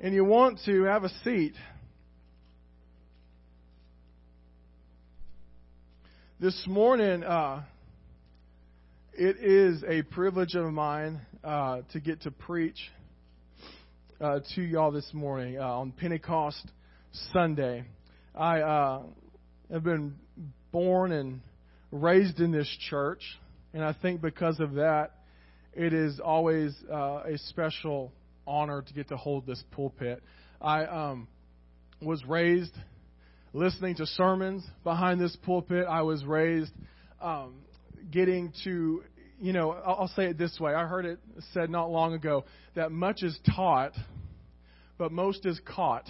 and you want to, have a seat. This morning, uh, it is a privilege of mine uh, to get to preach uh, to y'all this morning uh, on Pentecost Sunday. I uh, have been born and raised in this church, and I think because of that, it is always uh, a special honor to get to hold this pulpit. I um, was raised listening to sermons behind this pulpit. I was raised um, getting to, you know, I'll, say it this way. I heard it said not long ago that much is taught, but most is caught.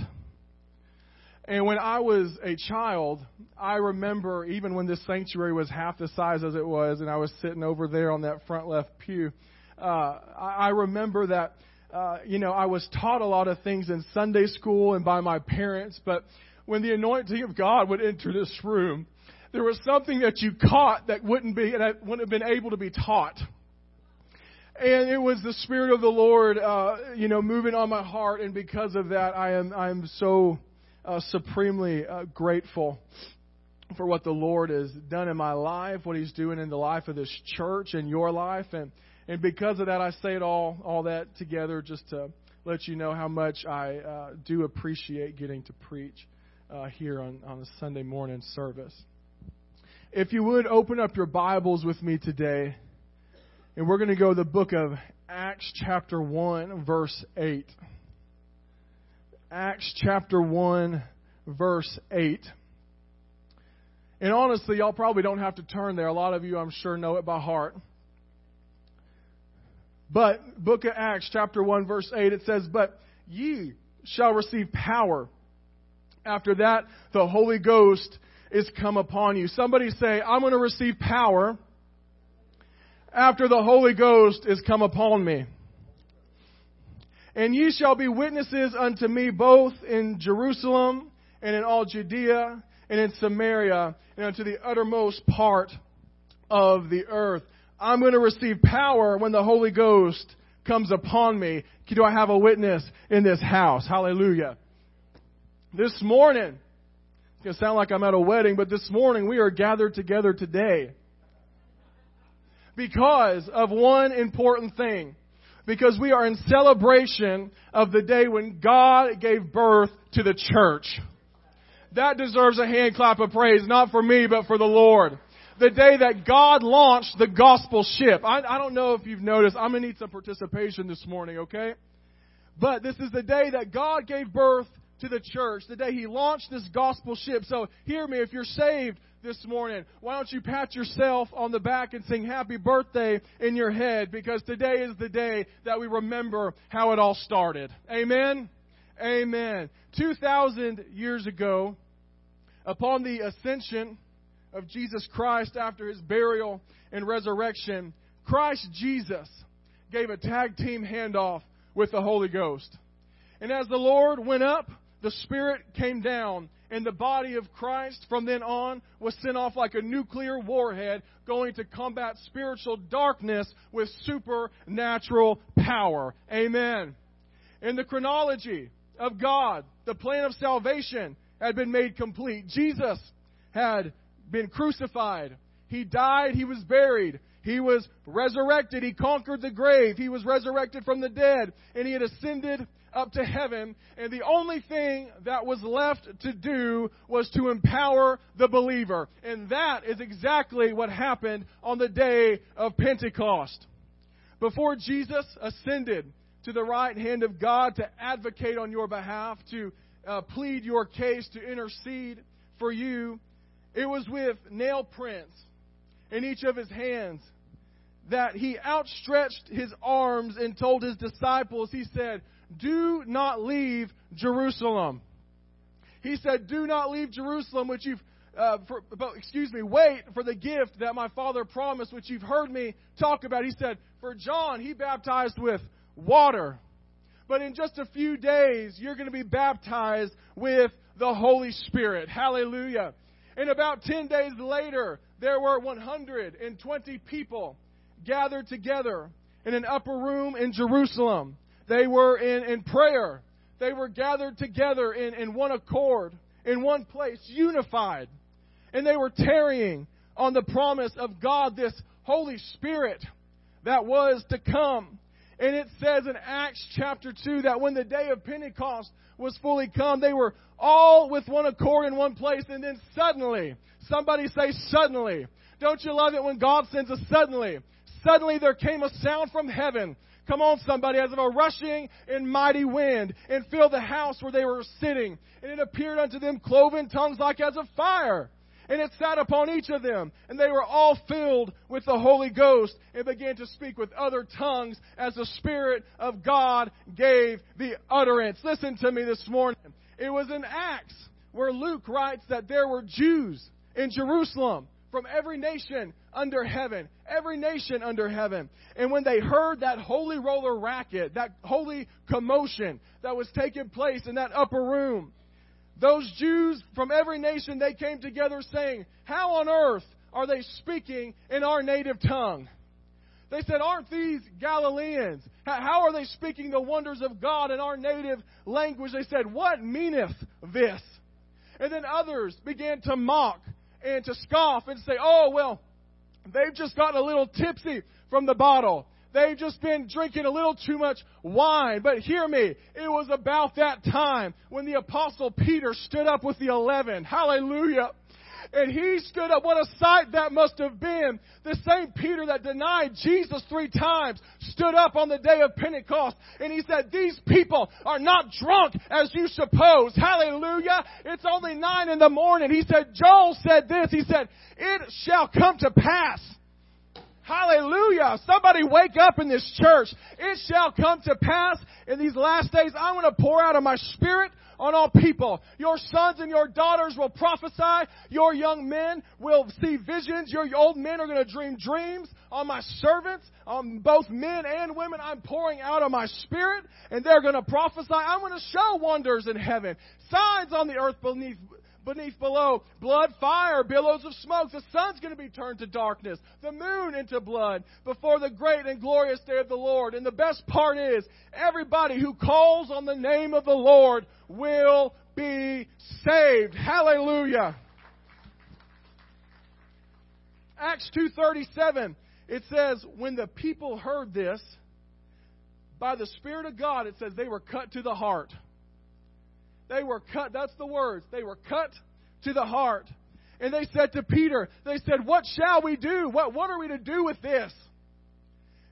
And when I was a child, I remember even when this sanctuary was half the size as it was, and I was sitting over there on that front left pew, uh, I remember that uh, you know, I was taught a lot of things in Sunday school and by my parents, but when the anointing of God would enter this room, there was something that you caught that wouldn't be, that wouldn't have been able to be taught. And it was the Spirit of the Lord, uh, you know, moving on my heart, and because of that, I am, I am so uh, supremely uh, grateful for what the Lord has done in my life, what He's doing in the life of this church and your life, and and because of that, I say it all, all that together just to let you know how much I uh, do appreciate getting to preach uh, here on, on a Sunday morning service. If you would open up your Bibles with me today, and we're going to go to the book of Acts, chapter 1, verse 8. Acts chapter 1, verse 8. And honestly, y'all probably don't have to turn there. A lot of you, I'm sure, know it by heart. But, book of Acts, chapter 1, verse 8, it says, But ye shall receive power. After that, the Holy Ghost is come upon you. Somebody say, I'm going to receive power after the Holy Ghost is come upon me. And ye shall be witnesses unto me both in Jerusalem and in all Judea and in Samaria and unto the uttermost part of the earth. I'm going to receive power when the Holy Ghost comes upon me. Do I have a witness in this house? Hallelujah. This morning, it's going to sound like I'm at a wedding, but this morning we are gathered together today because of one important thing. Because we are in celebration of the day when God gave birth to the church. That deserves a hand clap of praise, not for me, but for the Lord the day that God launched the gospel ship. I, I don't know if you've noticed, I'm going to need some participation this morning, okay? But this is the day that God gave birth to the church, the day He launched this gospel ship. So hear me, if you're saved this morning, why don't you pat yourself on the back and sing happy birthday in your head because today is the day that we remember how it all started. Amen? Amen. 2,000 years ago, upon the ascension of Jesus Christ after his burial and resurrection, Christ Jesus gave a tag team handoff with the Holy Ghost. And as the Lord went up, the Spirit came down, and the body of Christ from then on was sent off like a nuclear warhead going to combat spiritual darkness with supernatural power. Amen. In the chronology of God, the plan of salvation had been made complete. Jesus had been crucified. He died. He was buried. He was resurrected. He conquered the grave. He was resurrected from the dead. And he had ascended up to heaven. And the only thing that was left to do was to empower the believer. And that is exactly what happened on the day of Pentecost. Before Jesus ascended to the right hand of God to advocate on your behalf, to uh, plead your case, to intercede for you, it was with nail prints in each of his hands that he outstretched his arms and told his disciples, he said, Do not leave Jerusalem. He said, Do not leave Jerusalem, which you've, uh, for, excuse me, wait for the gift that my Father promised, which you've heard me talk about. He said, For John, he baptized with water. But in just a few days, you're going to be baptized with the Holy Spirit. Hallelujah. And about 10 days later, there were 120 people gathered together in an upper room in Jerusalem. They were in, in prayer. They were gathered together in, in one accord, in one place, unified. And they were tarrying on the promise of God, this Holy Spirit that was to come. And it says in Acts chapter 2 that when the day of Pentecost was fully come, they were all with one accord in one place, and then suddenly, somebody say suddenly. Don't you love it when God sends a suddenly? Suddenly there came a sound from heaven. Come on, somebody, as of a rushing and mighty wind, and filled the house where they were sitting. And it appeared unto them cloven tongues like as of fire and it sat upon each of them. And they were all filled with the Holy Ghost and began to speak with other tongues as the Spirit of God gave the utterance. Listen to me this morning. It was in Acts where Luke writes that there were Jews in Jerusalem from every nation under heaven. Every nation under heaven. And when they heard that holy roller racket, that holy commotion that was taking place in that upper room, those Jews from every nation, they came together saying, How on earth are they speaking in our native tongue? They said, Aren't these Galileans? How are they speaking the wonders of God in our native language? They said, What meaneth this? And then others began to mock and to scoff and say, Oh, well, they've just gotten a little tipsy from the bottle. They've just been drinking a little too much wine. But hear me, it was about that time when the apostle Peter stood up with the eleven. Hallelujah. And he stood up. What a sight that must have been. The same Peter that denied Jesus three times stood up on the day of Pentecost and he said, These people are not drunk as you suppose. Hallelujah. It's only nine in the morning. He said, Joel said this. He said, It shall come to pass Hallelujah. Somebody wake up in this church. It shall come to pass in these last days. I'm going to pour out of my spirit on all people. Your sons and your daughters will prophesy. Your young men will see visions. Your old men are going to dream dreams. On my servants, on both men and women, I'm pouring out of my spirit and they're going to prophesy. I'm going to show wonders in heaven. Signs on the earth beneath beneath below. Blood, fire, billows of smoke. The sun's going to be turned to darkness. The moon into blood before the great and glorious day of the Lord. And the best part is, everybody who calls on the name of the Lord will be saved. Hallelujah. Acts 2:37 it says when the people heard this by the spirit of God it says they were cut to the heart. They were cut. That's the words. They were cut to the heart. And they said to Peter, they said, What shall we do? What, what are we to do with this?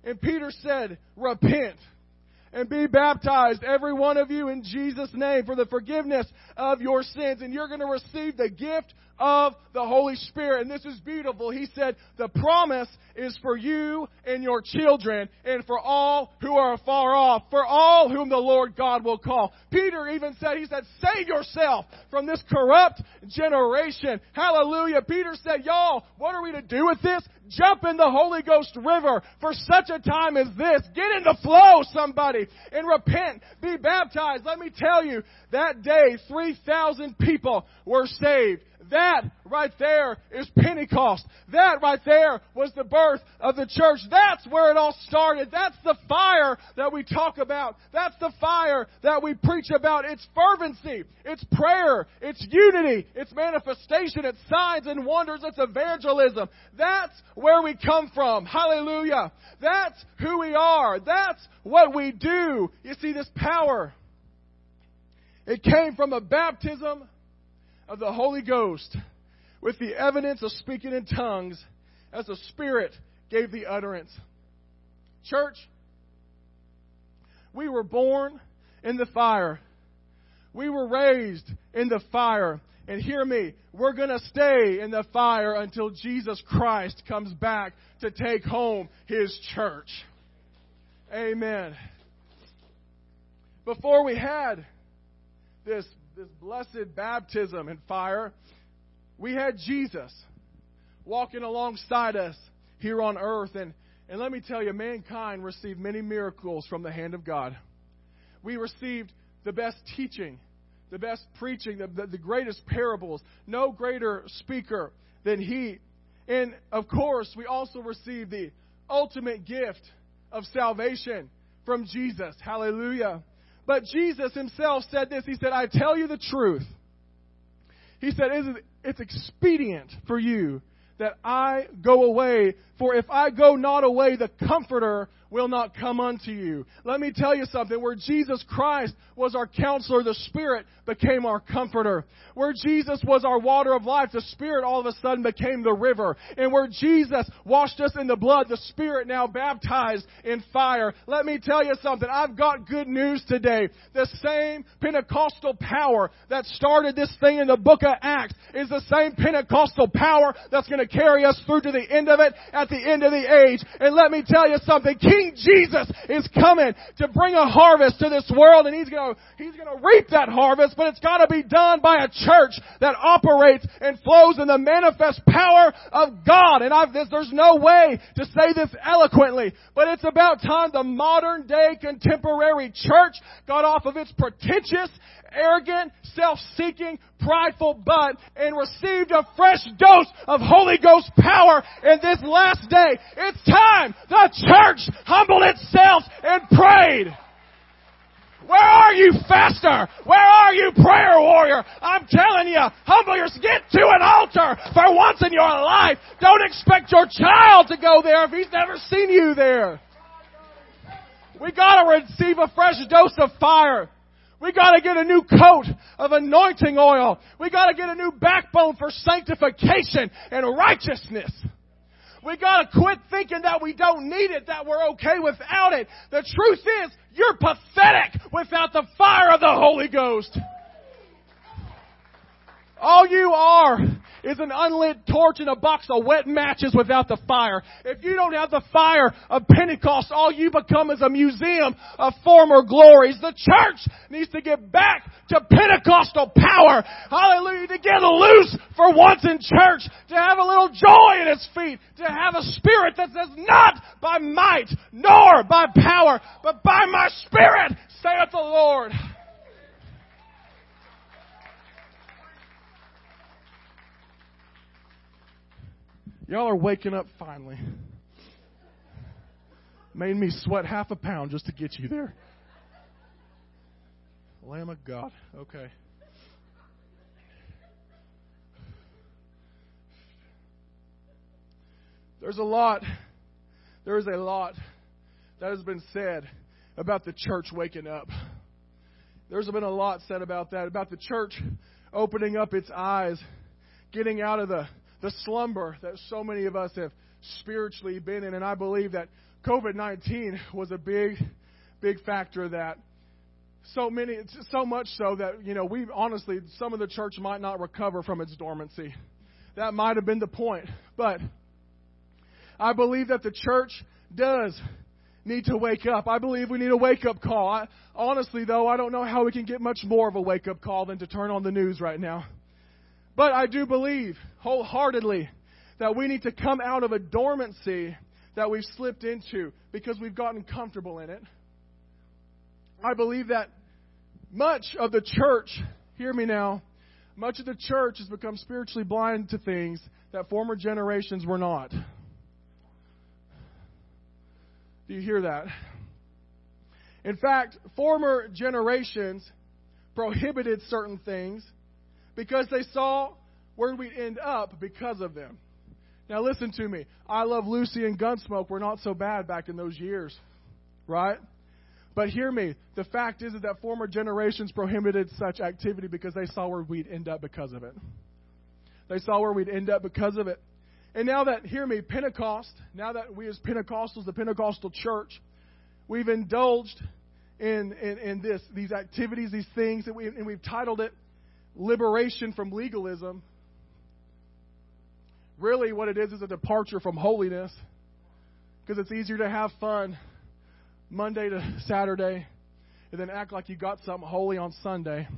And Peter said, Repent and be baptized, every one of you, in Jesus' name for the forgiveness of your sins. And you're going to receive the gift of the Holy Spirit. And this is beautiful. He said, The promise is for you and your children and for all who are far off, for all whom the Lord God will call. Peter even said, He said, Save yourself from this corrupt generation. Hallelujah. Peter said, Y'all, what are we to do with this? Jump in the Holy Ghost River for such a time as this. Get in the flow, somebody, and repent. Be baptized. Let me tell you, that day, 3,000 people were saved. That right there is Pentecost. That right there was the birth of the church. That's where it all started. That's the fire that we talk about. That's the fire that we preach about. It's fervency. It's prayer. It's unity. It's manifestation. It's signs and wonders. It's evangelism. That's where we come from. Hallelujah. That's who we are. That's what we do. You see this power. It came from a baptism of the Holy Ghost with the evidence of speaking in tongues as the Spirit gave the utterance. Church, we were born in the fire. We were raised in the fire. And hear me, we're going to stay in the fire until Jesus Christ comes back to take home his church. Amen. Before we had this this blessed baptism and fire, we had Jesus walking alongside us here on earth. And, and let me tell you, mankind received many miracles from the hand of God. We received the best teaching, the best preaching, the, the, the greatest parables. No greater speaker than He. And of course, we also received the ultimate gift of salvation from Jesus. Hallelujah. But Jesus himself said this. He said, I tell you the truth. He said, it's expedient for you that I go away. For if I go not away, the Comforter will not come unto you. Let me tell you something. Where Jesus Christ was our counselor, the Spirit became our comforter. Where Jesus was our water of life, the Spirit all of a sudden became the river. And where Jesus washed us in the blood, the Spirit now baptized in fire. Let me tell you something. I've got good news today. The same Pentecostal power that started this thing in the book of Acts is the same Pentecostal power that's going to carry us through to the end of it at the end of the age. And let me tell you something. King Jesus is coming to bring a harvest to this world and he's to, he's to reap that harvest, but it's got to be done by a church that operates and flows in the manifest power of God. And I've, this, there's no way to say this eloquently, but it's about time the modern day contemporary church got off of its pretentious arrogant, self-seeking, prideful butt and received a fresh dose of Holy Ghost power in this last day. It's time the church humbled itself and prayed. Where are you, faster? Where are you, prayer warrior? I'm telling you, humble yourself. Get to an altar for once in your life. Don't expect your child to go there if he's never seen you there. We gotta receive a fresh dose of fire. We gotta get a new coat of anointing oil. We gotta get a new backbone for sanctification and righteousness. We gotta quit thinking that we don't need it, that we're okay without it. The truth is, you're pathetic without the fire of the Holy Ghost. All you are is an unlit torch and a box of wet matches without the fire. If you don't have the fire of Pentecost, all you become is a museum of former glories. The church needs to get back to Pentecostal power. Hallelujah. To get loose for once in church. To have a little joy in its feet. To have a spirit that says, not by might, nor by power, but by my spirit, saith the Lord. Y'all are waking up finally. Made me sweat half a pound just to get you there. Lamb of God. Okay. There's a lot, there is a lot that has been said about the church waking up. There's been a lot said about that, about the church opening up its eyes, getting out of the the slumber that so many of us have spiritually been in. And I believe that COVID 19 was a big, big factor of that. So many, so much so that, you know, we honestly, some of the church might not recover from its dormancy. That might have been the point. But I believe that the church does need to wake up. I believe we need a wake up call. I, honestly, though, I don't know how we can get much more of a wake up call than to turn on the news right now. But I do believe wholeheartedly that we need to come out of a dormancy that we've slipped into because we've gotten comfortable in it. I believe that much of the church, hear me now, much of the church has become spiritually blind to things that former generations were not. Do you hear that? In fact, former generations prohibited certain things because they saw where we'd end up because of them. Now, listen to me. I Love Lucy and Gunsmoke were not so bad back in those years, right? But hear me. The fact is, is that former generations prohibited such activity because they saw where we'd end up because of it. They saw where we'd end up because of it. And now that, hear me, Pentecost, now that we as Pentecostals, the Pentecostal church, we've indulged in, in, in this, these activities, these things, that we, and we've titled it liberation from legalism. Really, what it is is a departure from holiness because it's easier to have fun Monday to Saturday and then act like you got something holy on Sunday.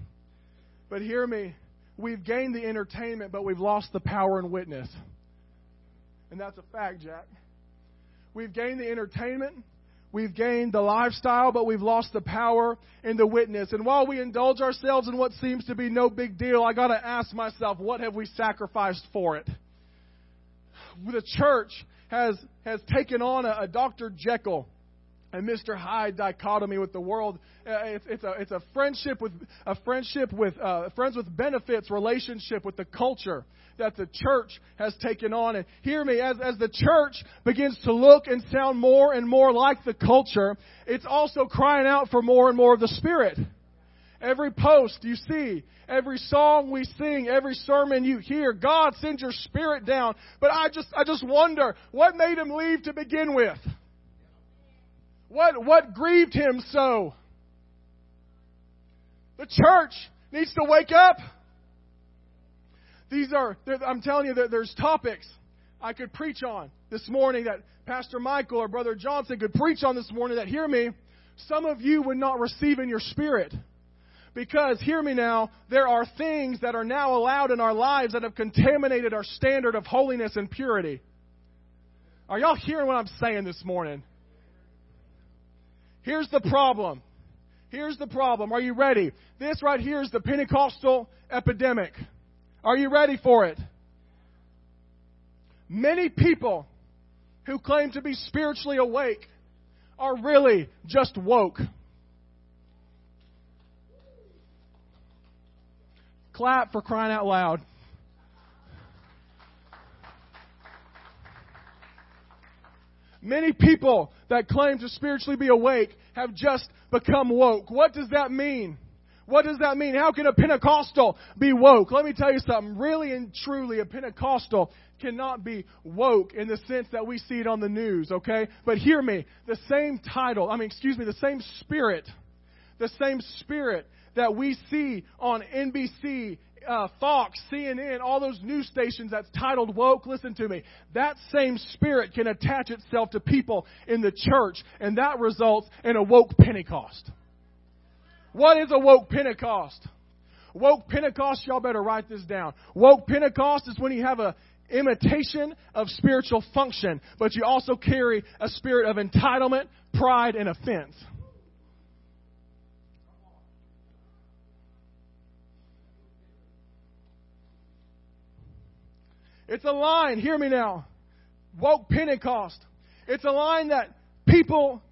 But hear me, we've gained the entertainment, but we've lost the power and witness. And that's a fact, Jack. We've gained the entertainment, We've gained the lifestyle, but we've lost the power and the witness. And while we indulge ourselves in what seems to be no big deal, I gotta ask myself, what have we sacrificed for it? The church has, has taken on a, a Dr. Jekyll a Mr. Hyde dichotomy with the world. Uh, it's, it's, a, it's a friendship with a friendship with uh, friends with benefits relationship with the culture that the church has taken on. And hear me, as, as the church begins to look and sound more and more like the culture, it's also crying out for more and more of the Spirit. Every post you see, every song we sing, every sermon you hear, God sends your spirit down. But I just, I just wonder, what made him leave to begin with? What, what grieved him so? The church needs to wake up. These are, I'm telling you, that there's topics I could preach on this morning that Pastor Michael or Brother Johnson could preach on this morning that, hear me, some of you would not receive in your spirit. Because, hear me now, there are things that are now allowed in our lives that have contaminated our standard of holiness and purity. Are y'all hearing what I'm saying this morning? Here's the problem. Here's the problem. Are you ready? This right here is the Pentecostal epidemic. Are you ready for it? Many people who claim to be spiritually awake are really just woke. Clap for crying out loud. Many people that claim to spiritually be awake have just become woke. What does that mean? What does that mean? How can a Pentecostal be woke? Let me tell you something. Really and truly, a Pentecostal cannot be woke in the sense that we see it on the news, okay? But hear me. The same title, I mean, excuse me, the same spirit, the same spirit that we see on NBC uh, Fox, CNN, all those news stations that's titled woke, listen to me. That same spirit can attach itself to people in the church, and that results in a woke Pentecost. What is a woke Pentecost? Woke Pentecost, y'all better write this down. Woke Pentecost is when you have a imitation of spiritual function, but you also carry a spirit of entitlement, pride, and offense. It's a line, hear me now. Woke Pentecost. It's a line that people,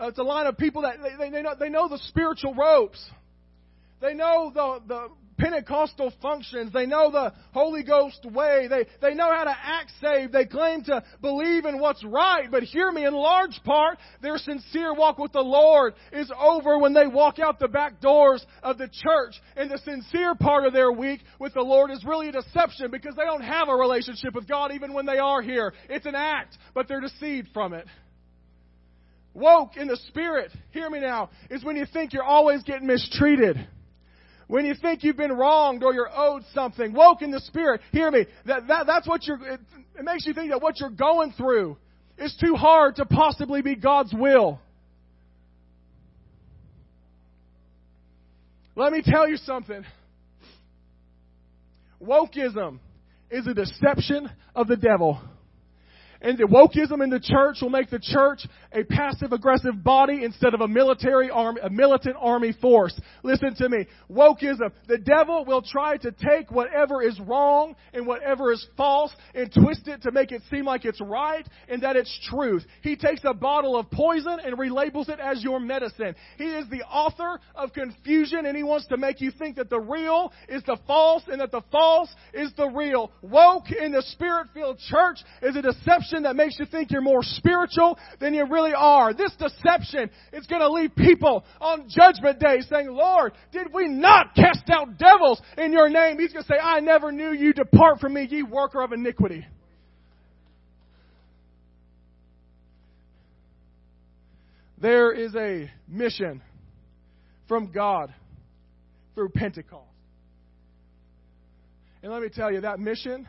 uh, it's a line of people that they, they, know, they know the spiritual ropes. They know the, the Pentecostal functions. They know the Holy Ghost way. They, they know how to act saved. They claim to believe in what's right. But hear me, in large part, their sincere walk with the Lord is over when they walk out the back doors of the church. And the sincere part of their week with the Lord is really a deception because they don't have a relationship with God even when they are here. It's an act, but they're deceived from it. Woke in the Spirit, hear me now, is when you think you're always getting mistreated when you think you've been wronged or you're owed something, woke in the spirit, hear me. That, that, that's what you're, it, it makes you think that what you're going through is too hard to possibly be God's will. Let me tell you something. Wokeism is a deception of the devil. And the wokeism in the church will make the church a passive aggressive body instead of a military army, a militant army force. Listen to me. Wokeism. The devil will try to take whatever is wrong and whatever is false and twist it to make it seem like it's right and that it's truth. He takes a bottle of poison and relabels it as your medicine. He is the author of confusion and he wants to make you think that the real is the false and that the false is the real. Woke in the spirit filled church is a deception deception that makes you think you're more spiritual than you really are. This deception is going to leave people on judgment day saying, Lord, did we not cast out devils in your name? He's going to say, I never knew you. Depart from me, ye worker of iniquity. There is a mission from God through Pentecost. And let me tell you, that mission,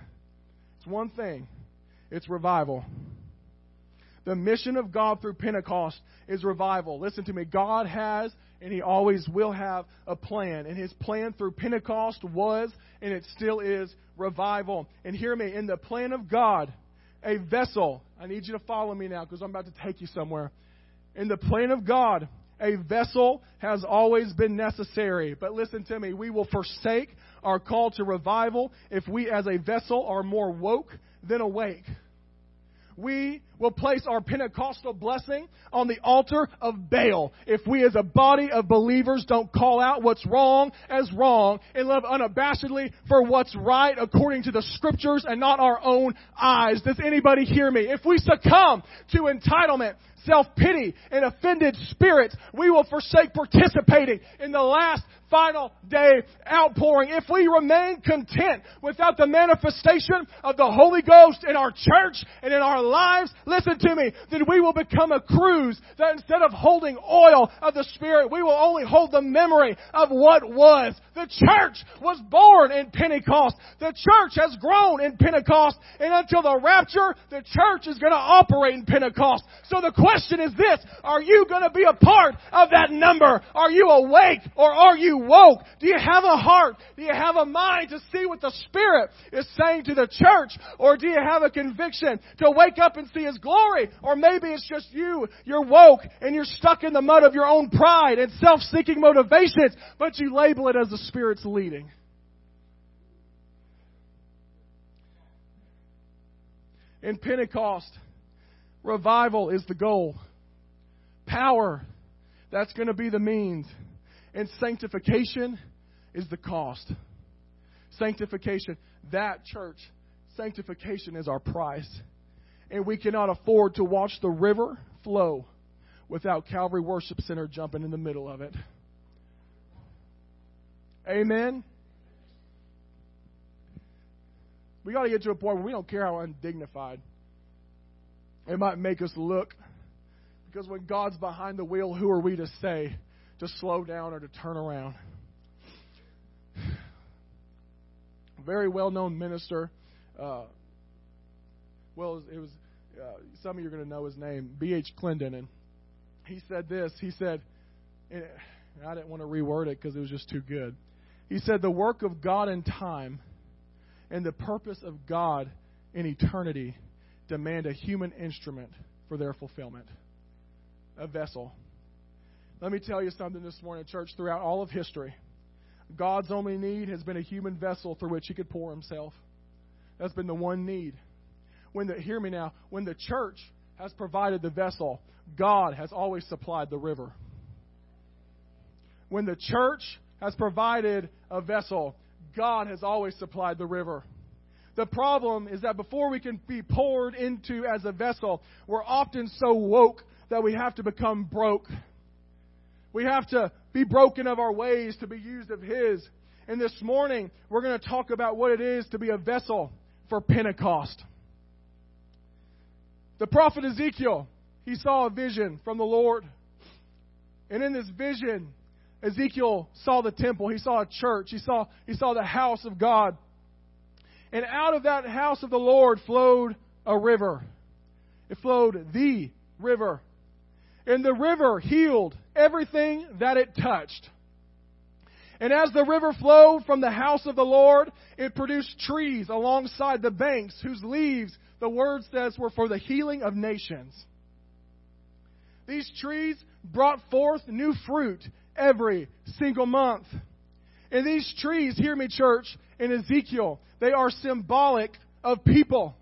it's one thing it's revival. The mission of God through Pentecost is revival. Listen to me. God has and He always will have a plan. And His plan through Pentecost was and it still is revival. And hear me, in the plan of God, a vessel, I need you to follow me now because I'm about to take you somewhere. In the plan of God, a vessel has always been necessary. But listen to me, we will forsake our call to revival if we as a vessel are more woke than awake. We will place our Pentecostal blessing on the altar of Baal if we as a body of believers don't call out what's wrong as wrong and love unabashedly for what's right according to the scriptures and not our own eyes. Does anybody hear me? If we succumb to entitlement, self-pity, and offended spirits, we will forsake participating in the last final day outpouring. If we remain content without the manifestation of the Holy Ghost in our church and in our lives, listen to me, then we will become a cruse that instead of holding oil of the Spirit, we will only hold the memory of what was. The church was born in Pentecost. The church has grown in Pentecost. And until the rapture, the church is going to operate in Pentecost. So the question is this, are you going to be a part of that number? Are you awake or are you woke? Do you have a heart? Do you have a mind to see what the Spirit is saying to the church? Or do you have a conviction to wake up and see His glory? Or maybe it's just you, you're woke and you're stuck in the mud of your own pride and self-seeking motivations, but you label it as the Spirit's leading. In Pentecost, revival is the goal. Power, that's going to be the means. And sanctification is the cost. Sanctification, that church, sanctification is our price. And we cannot afford to watch the river flow without Calvary Worship Center jumping in the middle of it. Amen. We got to get to a point where we don't care how undignified it might make us look. Because when God's behind the wheel, who are we to say to slow down or to turn around? Very well known minister. Uh, well, it was, uh, some of you are going to know his name, B.H. Clendon. And he said this. He said, I didn't want to reword it because it was just too good. He said, The work of God in time and the purpose of God in eternity demand a human instrument for their fulfillment, a vessel. Let me tell you something this morning, church. Throughout all of history, God's only need has been a human vessel through which He could pour Himself. That's been the one need. When the, hear me now, when the church has provided the vessel, God has always supplied the river. When the church has provided a vessel, God has always supplied the river. The problem is that before we can be poured into as a vessel, we're often so woke that we have to become broke. We have to be broken of our ways to be used of His. And this morning, we're going to talk about what it is to be a vessel for Pentecost. The prophet Ezekiel, he saw a vision from the Lord. And in this vision, Ezekiel saw the temple, he saw a church, he saw, he saw the house of God. And out of that house of the Lord flowed a river. It flowed the river. And the river healed everything that it touched. And as the river flowed from the house of the Lord, it produced trees alongside the banks whose leaves, the word says, were for the healing of nations. These trees brought forth new fruit every single month. And these trees, hear me, church, in Ezekiel, they are symbolic of people.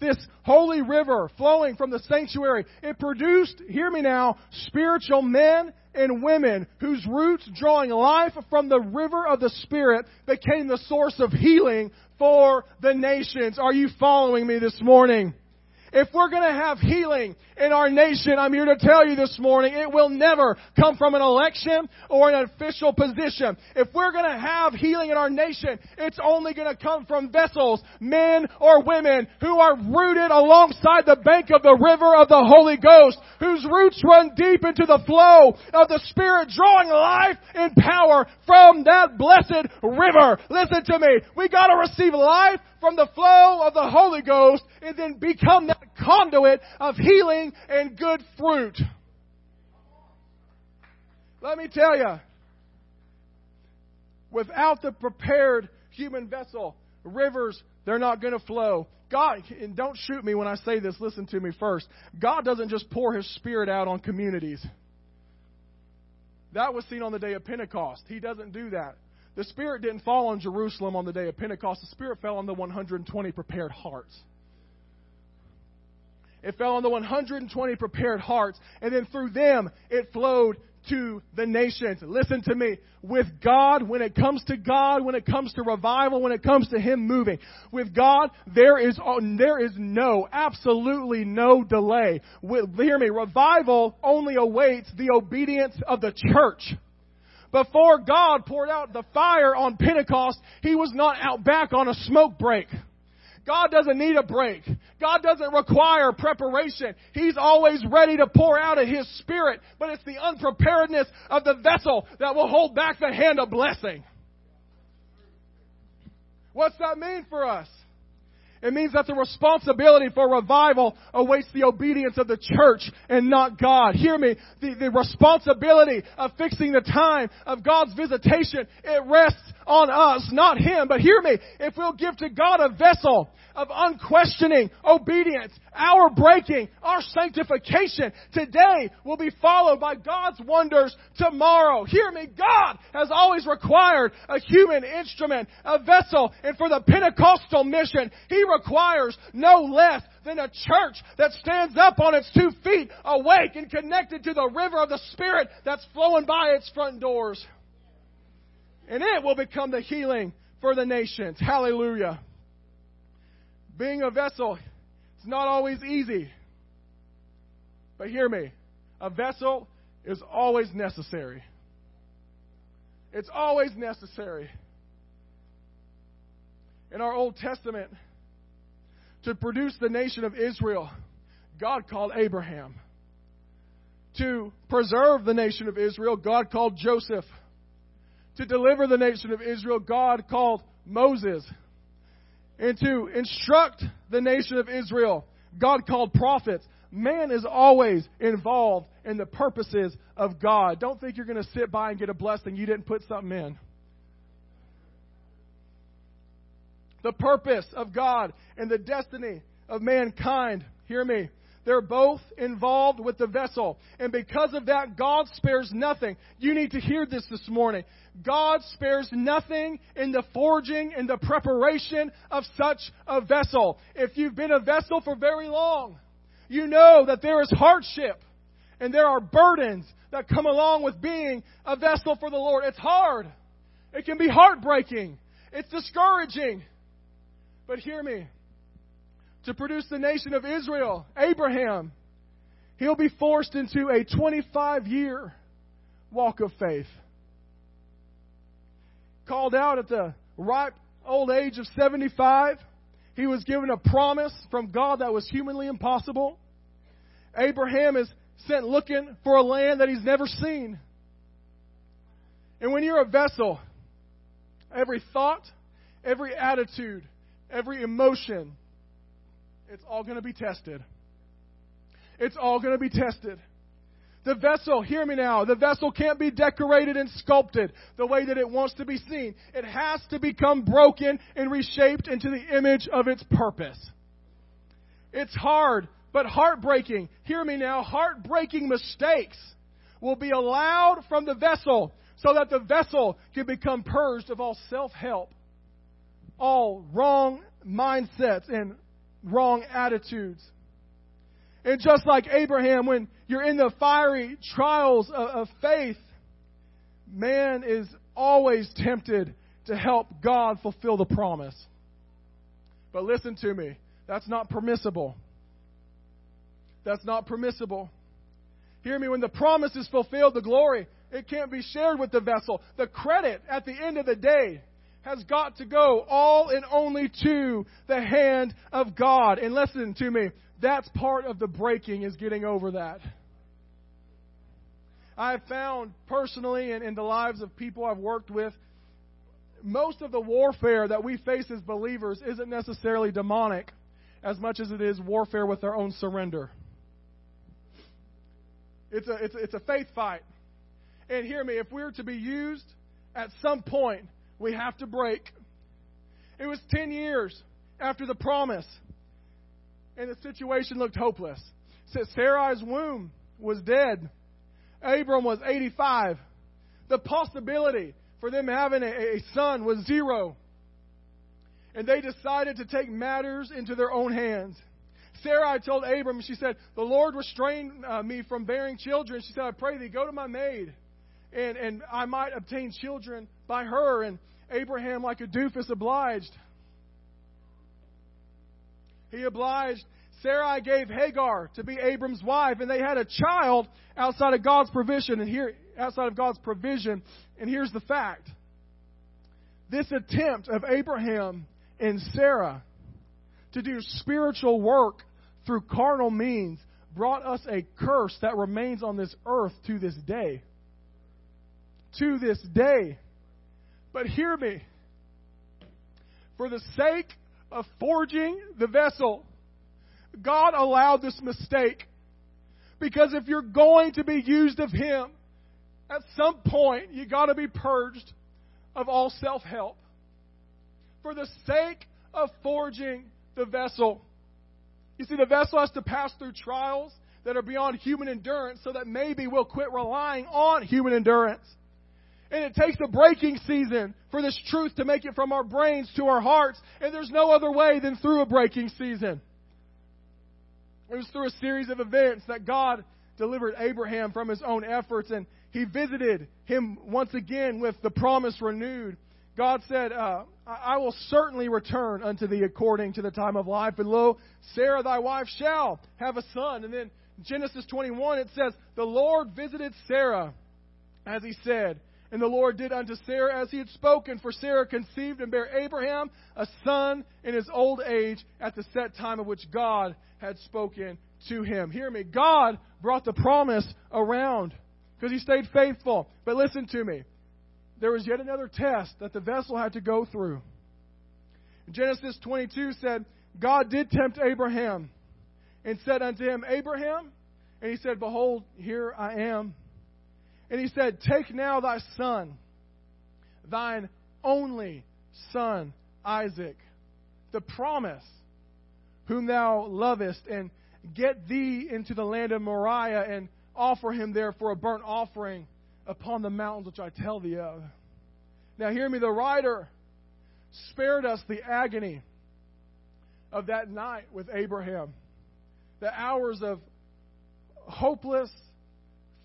This holy river flowing from the sanctuary, it produced, hear me now, spiritual men and women whose roots, drawing life from the river of the Spirit, became the source of healing for the nations. Are you following me this morning? If we're going to have healing in our nation, I'm here to tell you this morning, it will never come from an election or an official position. If we're going to have healing in our nation, it's only going to come from vessels, men or women who are rooted alongside the bank of the river of the Holy Ghost, whose roots run deep into the flow of the Spirit, drawing life and power from that blessed river. Listen to me. We gotta receive life from the flow of the Holy Ghost and then become that conduit of healing and good fruit. Let me tell you, without the prepared human vessel, rivers, they're not going to flow. God, and don't shoot me when I say this, listen to me first. God doesn't just pour His Spirit out on communities. That was seen on the day of Pentecost. He doesn't do that. The Spirit didn't fall on Jerusalem on the day of Pentecost. The Spirit fell on the 120 prepared hearts. It fell on the 120 prepared hearts. And then through them, it flowed to the nations. Listen to me. With God, when it comes to God, when it comes to revival, when it comes to Him moving, with God, there is, uh, there is no, absolutely no delay. With, hear me, revival only awaits the obedience of the church. Before God poured out the fire on Pentecost, He was not out back on a smoke break. God doesn't need a break. God doesn't require preparation. He's always ready to pour out of His Spirit, but it's the unpreparedness of the vessel that will hold back the hand of blessing. What's that mean for us? It means that the responsibility for revival awaits the obedience of the church and not God. Hear me. The, the responsibility of fixing the time of God's visitation, it rests on us, not Him. But hear me. If we'll give to God a vessel of unquestioning obedience, our breaking, our sanctification today will be followed by God's wonders tomorrow. Hear me. God has always required a human instrument, a vessel, and for the Pentecostal mission, He requires no less than a church that stands up on its two feet, awake and connected to the river of the Spirit that's flowing by its front doors. And it will become the healing for the nations. Hallelujah. Being a vessel is not always easy. But hear me. A vessel is always necessary. It's always necessary. In our Old Testament, to produce the nation of Israel, God called Abraham. To preserve the nation of Israel, God called Joseph. To deliver the nation of Israel, God called Moses. And to instruct the nation of Israel, God called prophets. Man is always involved in the purposes of God. Don't think you're going to sit by and get a blessing you didn't put something in. the purpose of God and the destiny of mankind. Hear me. They're both involved with the vessel. And because of that, God spares nothing. You need to hear this this morning. God spares nothing in the forging and the preparation of such a vessel. If you've been a vessel for very long, you know that there is hardship and there are burdens that come along with being a vessel for the Lord. It's hard. It can be heartbreaking. It's discouraging. But hear me. To produce the nation of Israel, Abraham, he'll be forced into a 25 year walk of faith. Called out at the ripe old age of 75, he was given a promise from God that was humanly impossible. Abraham is sent looking for a land that he's never seen. And when you're a vessel, every thought, every attitude, every emotion, it's all going to be tested. It's all going to be tested. The vessel, hear me now, the vessel can't be decorated and sculpted the way that it wants to be seen. It has to become broken and reshaped into the image of its purpose. It's hard, but heartbreaking. Hear me now, heartbreaking mistakes will be allowed from the vessel so that the vessel can become purged of all self help all wrong mindsets and wrong attitudes. And just like Abraham, when you're in the fiery trials of, of faith, man is always tempted to help God fulfill the promise. But listen to me, that's not permissible. That's not permissible. Hear me, when the promise is fulfilled, the glory, it can't be shared with the vessel. The credit at the end of the day has got to go all and only to the hand of God. And listen to me, that's part of the breaking is getting over that. I've found personally and in the lives of people I've worked with, most of the warfare that we face as believers isn't necessarily demonic as much as it is warfare with our own surrender. It's a, it's a, it's a faith fight. And hear me, if we're to be used at some point we have to break. It was 10 years after the promise, and the situation looked hopeless. Said Sarai's womb was dead. Abram was 85. The possibility for them having a, a son was zero. And they decided to take matters into their own hands. Sarai told Abram, she said, The Lord restrained uh, me from bearing children. She said, I pray thee, go to my maid, and, and I might obtain children by her. And Abraham, like a doofus, obliged. He obliged. Sarai gave Hagar to be Abram's wife, and they had a child outside of God's provision. And here, outside of God's provision, and here's the fact: this attempt of Abraham and Sarah to do spiritual work through carnal means brought us a curse that remains on this earth to this day. To this day. But hear me. For the sake of forging the vessel, God allowed this mistake. Because if you're going to be used of Him, at some point you got to be purged of all self help. For the sake of forging the vessel. You see, the vessel has to pass through trials that are beyond human endurance so that maybe we'll quit relying on human endurance. And it takes a breaking season for this truth to make it from our brains to our hearts. And there's no other way than through a breaking season. It was through a series of events that God delivered Abraham from his own efforts and he visited him once again with the promise renewed. God said, uh, I will certainly return unto thee according to the time of life. And lo, Sarah thy wife shall have a son. And then Genesis 21, it says, The Lord visited Sarah as he said. And the Lord did unto Sarah as he had spoken. For Sarah conceived and bare Abraham a son in his old age at the set time of which God had spoken to him. Hear me. God brought the promise around because he stayed faithful. But listen to me. There was yet another test that the vessel had to go through. Genesis 22 said, God did tempt Abraham and said unto him, Abraham, and he said, Behold, here I am. And he said, Take now thy son, thine only son, Isaac, the promise, whom thou lovest, and get thee into the land of Moriah and offer him there for a burnt offering upon the mountains which I tell thee of. Now, hear me, the writer spared us the agony of that night with Abraham, the hours of hopeless,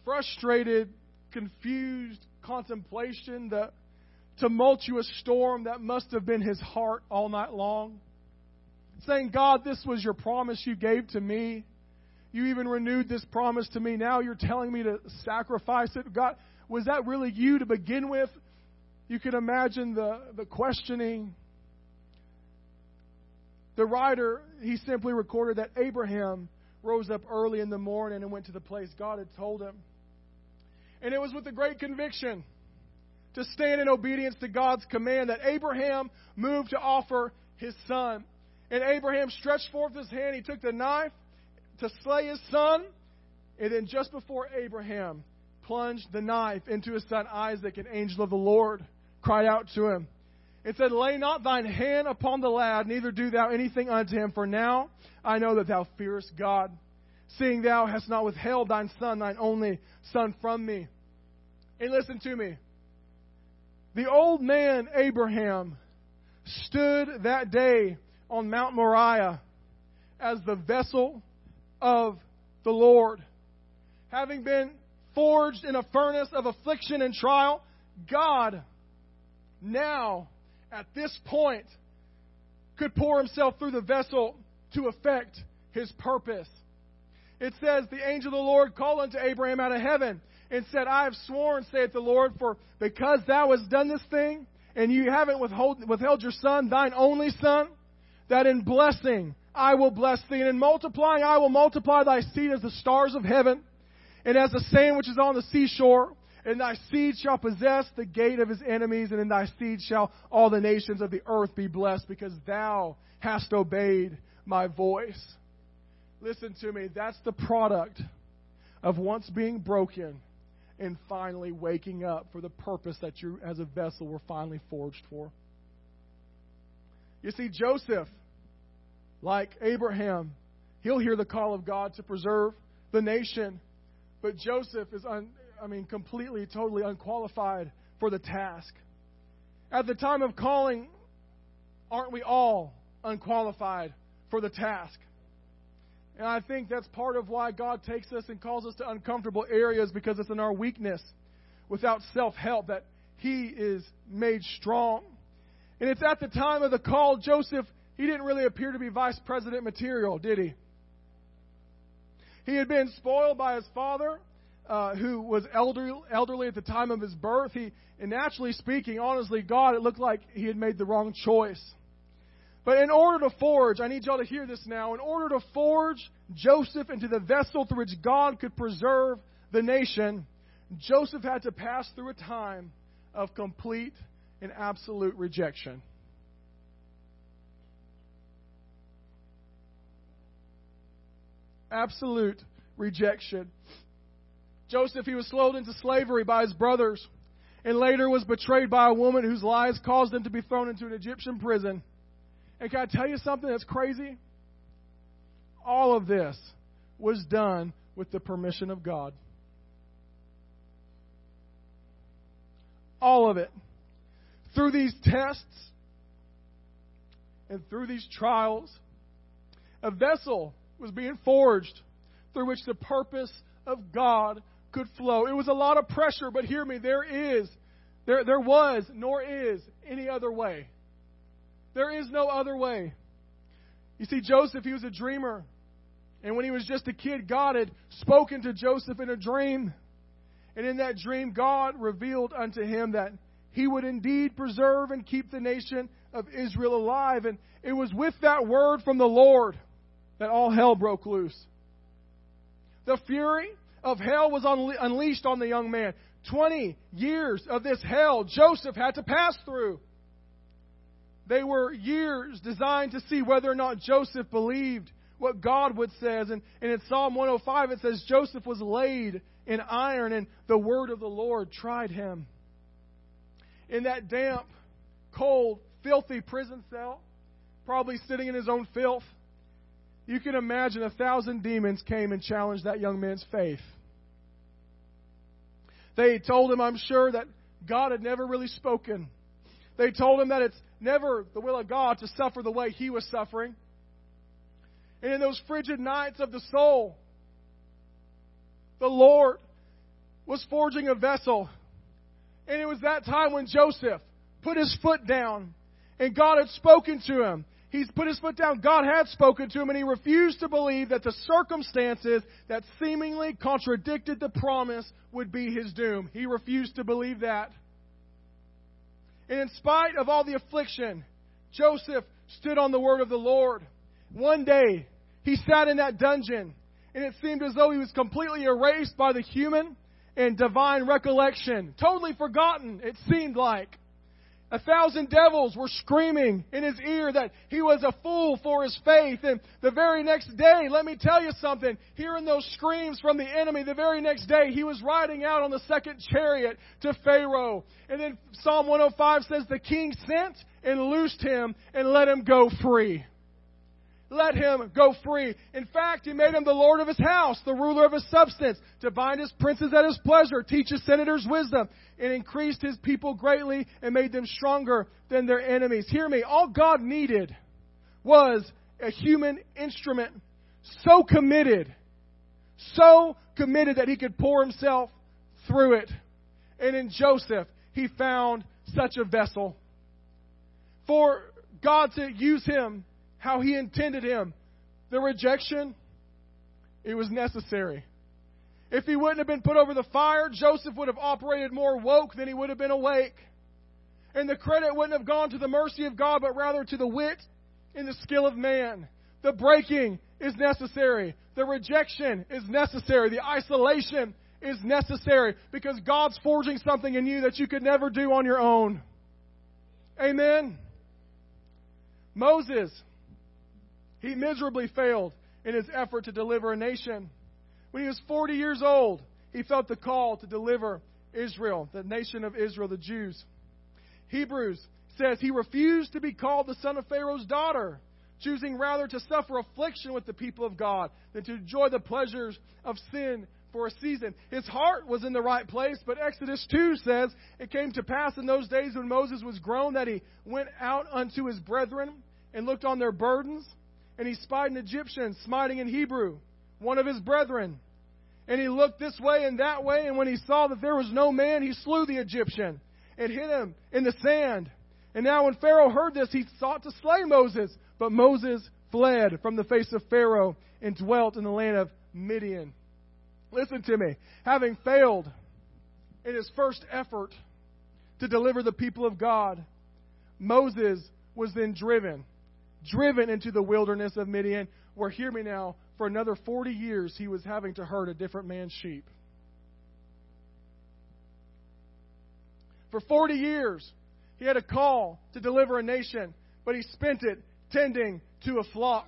frustrated, confused contemplation, the tumultuous storm that must have been his heart all night long. Saying, God, this was your promise you gave to me. You even renewed this promise to me. Now you're telling me to sacrifice it. God, was that really you to begin with? You can imagine the, the questioning. The writer, he simply recorded that Abraham rose up early in the morning and went to the place God had told him. And it was with a great conviction to stand in obedience to God's command that Abraham moved to offer his son. And Abraham stretched forth his hand. He took the knife to slay his son. And then just before Abraham plunged the knife into his son Isaac, an angel of the Lord cried out to him and said, Lay not thine hand upon the lad, neither do thou anything unto him, for now I know that thou fearest God, seeing thou hast not withheld thine son, thine only son, from me. And listen to me. The old man Abraham stood that day on Mount Moriah as the vessel of the Lord. Having been forged in a furnace of affliction and trial, God now, at this point, could pour himself through the vessel to effect his purpose. It says, The angel of the Lord called unto Abraham out of heaven and said, I have sworn, saith the Lord, for because thou hast done this thing, and you haven't withhold, withheld your son, thine only son, that in blessing I will bless thee, and in multiplying I will multiply thy seed as the stars of heaven, and as the sand which is on the seashore. And thy seed shall possess the gate of his enemies, and in thy seed shall all the nations of the earth be blessed, because thou hast obeyed my voice. Listen to me, that's the product of once being broken and finally waking up for the purpose that you, as a vessel, were finally forged for. You see, Joseph, like Abraham, he'll hear the call of God to preserve the nation. But Joseph is, un, I mean, completely, totally unqualified for the task. At the time of calling, aren't we all unqualified for the task? And I think that's part of why God takes us and calls us to uncomfortable areas because it's in our weakness, without self help, that He is made strong. And it's at the time of the call, Joseph, he didn't really appear to be vice president material, did he? He had been spoiled by his father, uh, who was elderly, elderly at the time of his birth. He, and naturally speaking, honestly, God, it looked like he had made the wrong choice. But in order to forge, I need y'all to hear this now. In order to forge Joseph into the vessel through which God could preserve the nation, Joseph had to pass through a time of complete and absolute rejection. Absolute rejection. Joseph, he was sold into slavery by his brothers and later was betrayed by a woman whose lies caused him to be thrown into an Egyptian prison. And can I tell you something that's crazy? All of this was done with the permission of God. All of it. Through these tests and through these trials, a vessel was being forged through which the purpose of God could flow. It was a lot of pressure, but hear me, there is, there, there was, nor is any other way. There is no other way. You see, Joseph, he was a dreamer. And when he was just a kid, God had spoken to Joseph in a dream. And in that dream, God revealed unto him that he would indeed preserve and keep the nation of Israel alive. And it was with that word from the Lord that all hell broke loose. The fury of hell was unleashed on the young man. Twenty years of this hell Joseph had to pass through. They were years designed to see whether or not Joseph believed what God would says. And, and in Psalm 105 it says Joseph was laid in iron and the word of the Lord tried him. In that damp, cold, filthy prison cell, probably sitting in his own filth, you can imagine a thousand demons came and challenged that young man's faith. They told him, I'm sure, that God had never really spoken. They told him that it's never the will of God to suffer the way he was suffering. And in those frigid nights of the soul, the Lord was forging a vessel. And it was that time when Joseph put his foot down and God had spoken to him. He's put his foot down. God had spoken to him and he refused to believe that the circumstances that seemingly contradicted the promise would be his doom. He refused to believe that. And in spite of all the affliction, Joseph stood on the word of the Lord. One day, he sat in that dungeon, and it seemed as though he was completely erased by the human and divine recollection. Totally forgotten, it seemed like. A thousand devils were screaming in his ear that he was a fool for his faith. And the very next day, let me tell you something, hearing those screams from the enemy, the very next day, he was riding out on the second chariot to Pharaoh. And then Psalm 105 says the king sent and loosed him and let him go free let him go free. In fact, he made him the Lord of his house, the ruler of his substance, to bind his princes at his pleasure, teach his senators wisdom, and increased his people greatly and made them stronger than their enemies. Hear me, all God needed was a human instrument so committed, so committed that he could pour himself through it. And in Joseph, he found such a vessel. For God to use him how He intended him. The rejection, it was necessary. If he wouldn't have been put over the fire, Joseph would have operated more woke than he would have been awake. And the credit wouldn't have gone to the mercy of God, but rather to the wit and the skill of man. The breaking is necessary. The rejection is necessary. The isolation is necessary because God's forging something in you that you could never do on your own. Amen. Moses he miserably failed in his effort to deliver a nation. When he was 40 years old, he felt the call to deliver Israel, the nation of Israel, the Jews. Hebrews says he refused to be called the son of Pharaoh's daughter, choosing rather to suffer affliction with the people of God than to enjoy the pleasures of sin for a season. His heart was in the right place, but Exodus 2 says it came to pass in those days when Moses was grown that he went out unto his brethren and looked on their burdens and he spied an Egyptian smiting in Hebrew, one of his brethren. And he looked this way and that way, and when he saw that there was no man, he slew the Egyptian and hid him in the sand. And now when Pharaoh heard this, he sought to slay Moses. But Moses fled from the face of Pharaoh and dwelt in the land of Midian. Listen to me. Having failed in his first effort to deliver the people of God, Moses was then driven, driven into the wilderness of Midian, where, hear me now, for another 40 years he was having to herd a different man's sheep. For 40 years, he had a call to deliver a nation, but he spent it tending to a flock.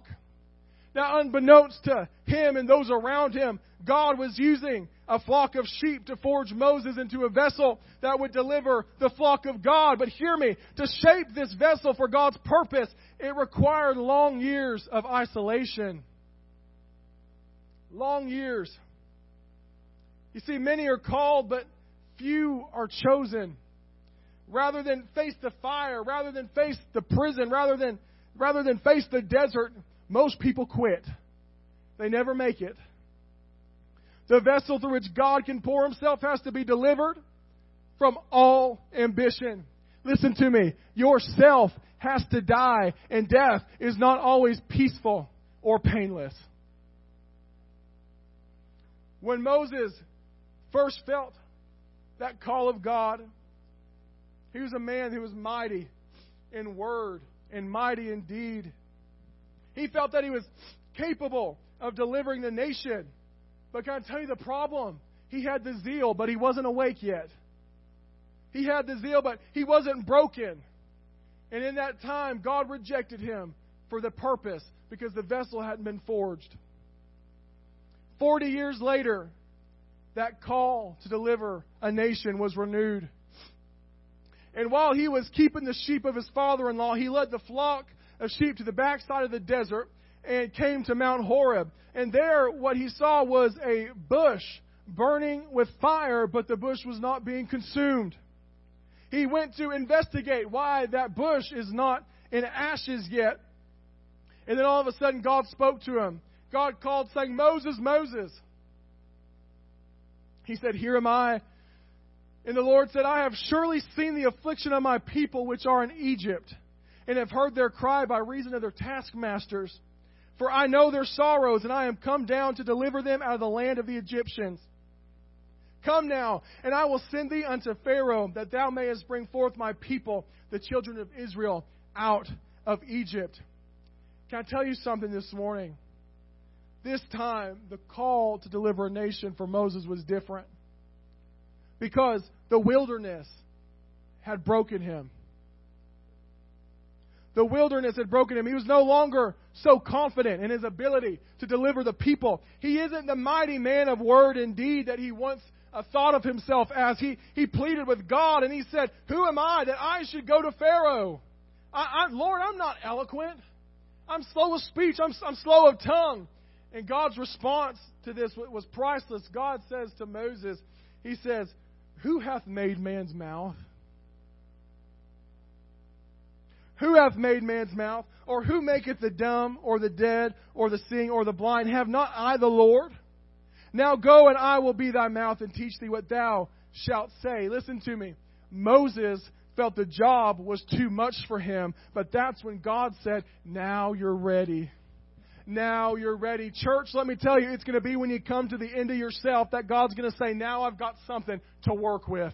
Now, unbeknownst to him and those around him, God was using a flock of sheep to forge Moses into a vessel that would deliver the flock of God. But hear me, to shape this vessel for God's purpose, it required long years of isolation. Long years. You see, many are called, but few are chosen. Rather than face the fire, rather than face the prison, rather than, rather than face the desert, most people quit. They never make it. The vessel through which God can pour himself has to be delivered from all ambition. Listen to me. Yourself has to die, and death is not always peaceful or painless. When Moses first felt that call of God, he was a man who was mighty in word and mighty in deed. He felt that he was capable of delivering the nation. But can I tell you the problem? He had the zeal, but he wasn't awake yet. He had the zeal, but he wasn't broken. And in that time, God rejected him for the purpose because the vessel hadn't been forged. Forty years later, that call to deliver a nation was renewed. And while he was keeping the sheep of his father in law, he led the flock of sheep to the backside of the desert and came to Mount Horeb. And there, what he saw was a bush burning with fire, but the bush was not being consumed. He went to investigate why that bush is not in ashes yet. And then all of a sudden, God spoke to him. God called, saying, Moses, Moses. He said, Here am I. And the Lord said, I have surely seen the affliction of my people which are in Egypt and have heard their cry by reason of their taskmasters. For I know their sorrows, and I am come down to deliver them out of the land of the Egyptians. Come now, and I will send thee unto Pharaoh, that thou mayest bring forth my people, the children of Israel, out of Egypt. Can I tell you something this morning? This time, the call to deliver a nation for Moses was different. Because the wilderness had broken him the wilderness had broken him. He was no longer so confident in his ability to deliver the people. He isn't the mighty man of word and deed that he once uh, thought of himself as. He, he pleaded with God and he said, Who am I that I should go to Pharaoh? I, I, Lord, I'm not eloquent. I'm slow of speech. I'm, I'm slow of tongue. And God's response to this was priceless. God says to Moses, He says, Who hath made man's mouth? Who hath made man's mouth? Or who maketh the dumb, or the dead, or the seeing, or the blind? Have not I the Lord? Now go, and I will be thy mouth, and teach thee what thou shalt say. Listen to me. Moses felt the job was too much for him, but that's when God said, Now you're ready. Now you're ready. Church, let me tell you, it's going to be when you come to the end of yourself that God's going to say, Now I've got something to work with.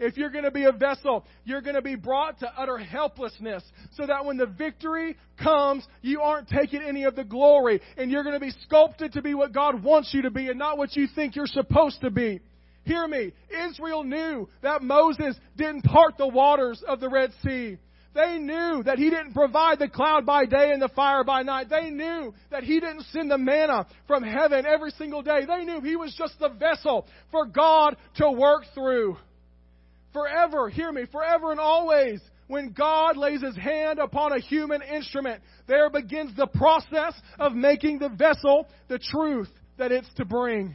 If you're going to be a vessel, you're going to be brought to utter helplessness so that when the victory comes, you aren't taking any of the glory and you're going to be sculpted to be what God wants you to be and not what you think you're supposed to be. Hear me. Israel knew that Moses didn't part the waters of the Red Sea. They knew that He didn't provide the cloud by day and the fire by night. They knew that He didn't send the manna from heaven every single day. They knew He was just the vessel for God to work through. Forever, hear me, forever and always, when God lays his hand upon a human instrument, there begins the process of making the vessel the truth that it's to bring.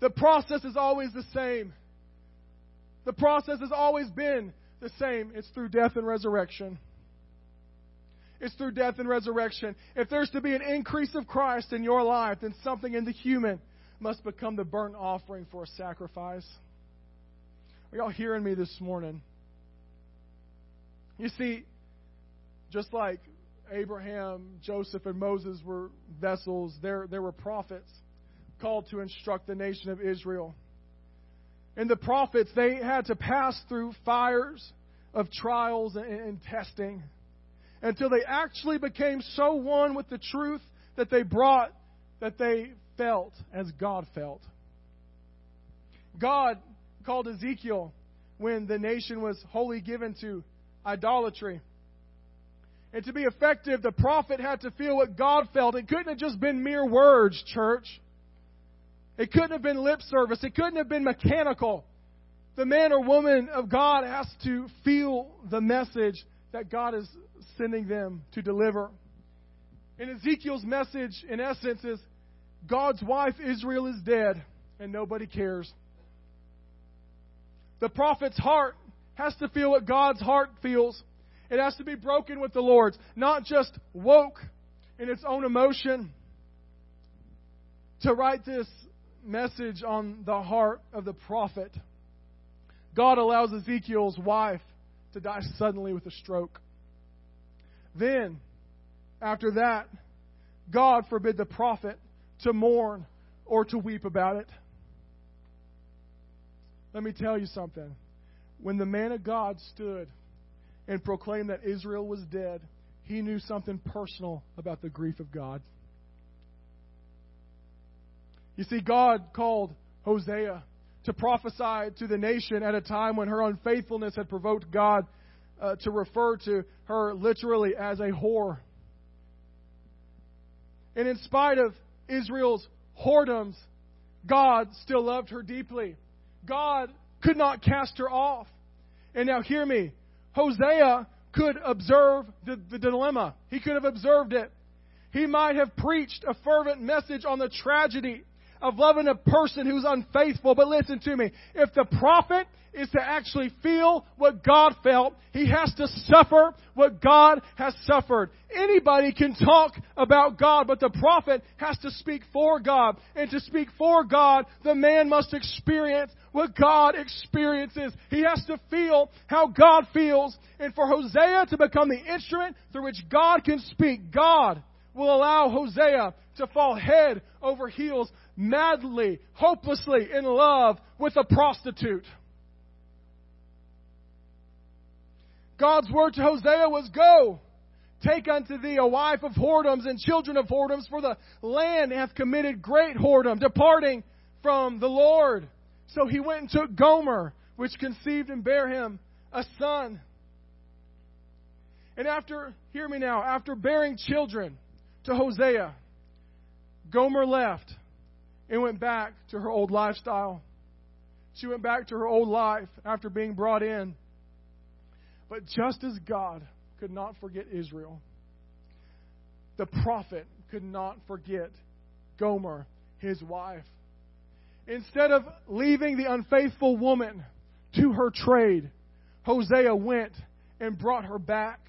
The process is always the same. The process has always been the same. It's through death and resurrection. it's through death and resurrection. If there's to be an increase of Christ in your life, then something in the human must become the burnt offering for a sacrifice. Are y'all hearing me this morning? You see, just like Abraham, Joseph, and Moses were vessels, there, there were prophets called to instruct the nation of Israel. And the prophets, they had to pass through fires of trials and, and testing until they actually became so one with the truth that they brought that they felt as God felt. God called Ezekiel when the nation was wholly given to idolatry. And to be effective, the prophet had to feel what God felt. It couldn't have just been mere words, church. It couldn't have been lip service. It couldn't have been mechanical. The man or woman of God has to feel the message that God is sending them to deliver. And Ezekiel's message, in essence, is God's wife Israel is dead and nobody cares. The prophet's heart has to feel what God's heart feels. It has to be broken with the Lord's, not just woke in its own emotion. To write this message on the heart of the prophet, God allows Ezekiel's wife to die suddenly with a stroke. Then, after that, God forbid the prophet to mourn or to weep about it. Let me tell you something. When the man of God stood and proclaimed that Israel was dead, he knew something personal about the grief of God. You see, God called Hosea to prophesy to the nation at a time when her unfaithfulness had provoked God uh, to refer to her literally as a whore. And in spite of Israel's whoredoms, God still loved her deeply. God could not cast her off. And now, hear me Hosea could observe the, the dilemma, he could have observed it. He might have preached a fervent message on the tragedy of loving a person who's unfaithful. But listen to me. If the prophet is to actually feel what God felt, he has to suffer what God has suffered. Anybody can talk about God, but the prophet has to speak for God. And to speak for God, the man must experience what God experiences. He has to feel how God feels. And for Hosea to become the instrument through which God can speak, God will allow Hosea to fall head over heels madly, hopelessly in love with a prostitute. God's word to Hosea was go. Take unto thee a wife of whoredoms and children of whoredoms, for the land hath committed great whoredom, departing from the Lord. So he went and took Gomer, which conceived and bare him a son. And after, hear me now, after bearing children to Hosea, Gomer left and went back to her old lifestyle. She went back to her old life after being brought in. But just as God could not forget Israel, the prophet could not forget Gomer, his wife. Instead of leaving the unfaithful woman to her trade, Hosea went and brought her back.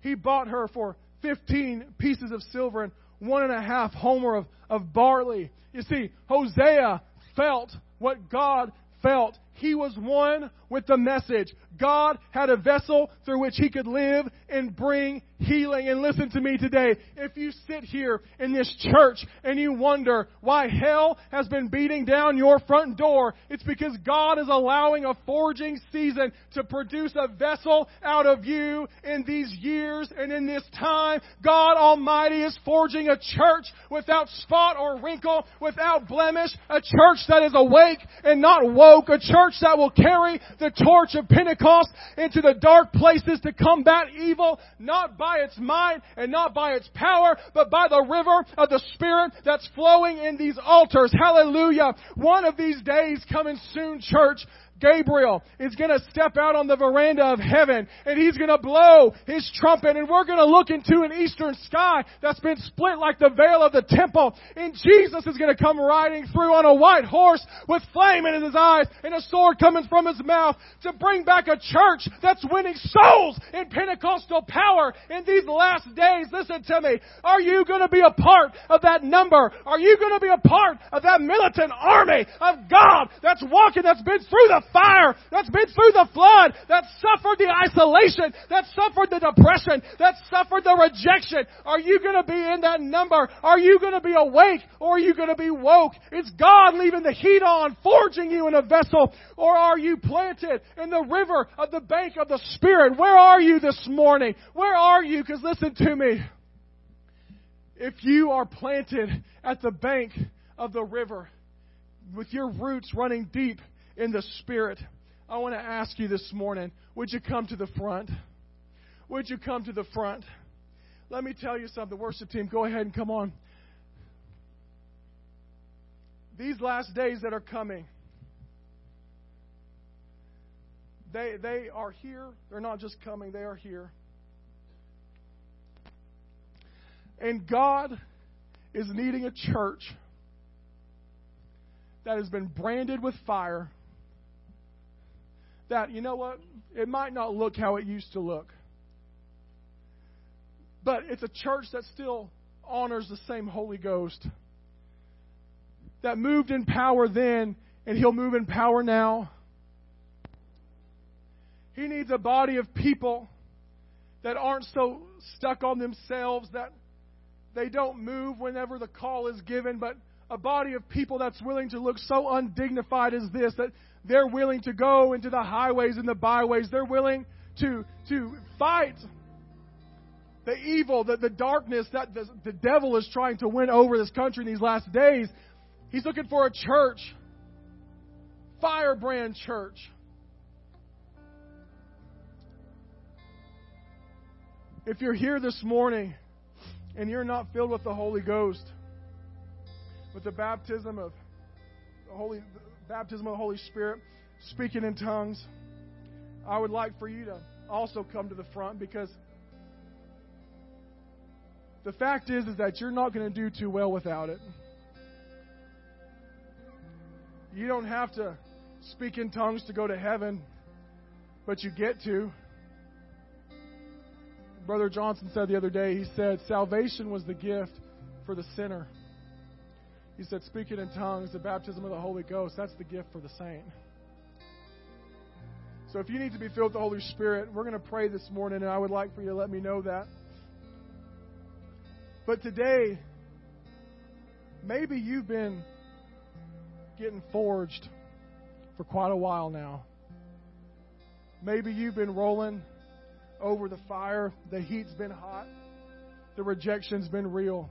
He bought her for 15 pieces of silver and one and a half homer of, of barley. You see, Hosea felt what God felt. He was one with the message. God had a vessel through which he could live and bring healing. And listen to me today. If you sit here in this church and you wonder why hell has been beating down your front door, it's because God is allowing a forging season to produce a vessel out of you in these years and in this time. God Almighty is forging a church without spot or wrinkle, without blemish, a church that is awake and not woke, a church that will carry the torch of Pentecost into the dark places to combat evil, not by its might and not by its power, but by the river of the Spirit that's flowing in these altars. Hallelujah. One of these days coming soon, church, Gabriel is going to step out on the veranda of heaven and he's going to blow his trumpet and we're going to look into an eastern sky that's been split like the veil of the temple and Jesus is going to come riding through on a white horse with flame in his eyes and a sword coming from his mouth to bring back a church that's winning souls in Pentecostal power in these last days. Listen to me. Are you going to be a part of that number? Are you going to be a part of that militant army of God that's walking, that's been through the fire, that's been through the flood, that suffered the isolation, that suffered the depression, that suffered the rejection. Are you going to be in that number? Are you going to be awake or are you going to be woke? Is God leaving the heat on, forging you in a vessel, or are you planted in the river of the bank of the Spirit? Where are you this morning? Where are you? Because listen to me. If you are planted at the bank of the river with your roots running deep in the Spirit, I want to ask you this morning would you come to the front? Would you come to the front? Let me tell you something. Worship team, go ahead and come on. These last days that are coming, they, they are here. They're not just coming, they are here. And God is needing a church that has been branded with fire. That, you know what? It might not look how it used to look. But it's a church that still honors the same Holy Ghost. That moved in power then, and He'll move in power now. He needs a body of people that aren't so stuck on themselves that they don't move whenever the call is given, but a body of people that's willing to look so undignified as this that they're willing to go into the highways and the byways. They're willing to, to fight the evil, the, the darkness that the, the devil is trying to win over this country in these last days. He's looking for a church, firebrand church. If you're here this morning and you're not filled with the Holy Ghost, with the baptism of the Holy baptism of the Holy Spirit, speaking in tongues, I would like for you to also come to the front because the fact is is that you're not going to do too well without it. You don't have to speak in tongues to go to heaven, but you get to. Brother Johnson said the other day, he said, salvation was the gift for the sinner. He said, speaking in tongues, the baptism of the Holy Ghost, that's the gift for the saint. So if you need to be filled with the Holy Spirit, we're going to pray this morning, and I would like for you to let me know that. But today, maybe you've been getting forged for quite a while now. Maybe you've been rolling over the fire. The heat's been hot. The rejection's been real.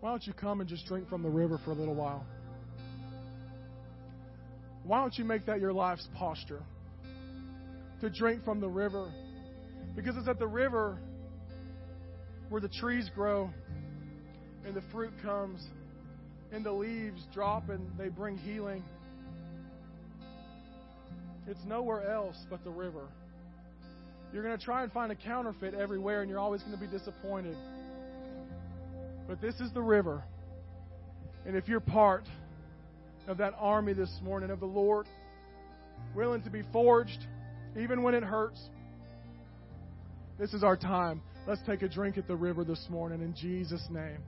Why don't you come and just drink from the river for a little while? Why don't you make that your life's posture? To drink from the river. Because it's at the river where the trees grow and the fruit comes and the leaves drop and they bring healing. It's nowhere else but the river. You're going to try and find a counterfeit everywhere and you're always going to be disappointed. But this is the river. And if you're part of that army this morning of the Lord, willing to be forged, even when it hurts, this is our time. Let's take a drink at the river this morning in Jesus' name.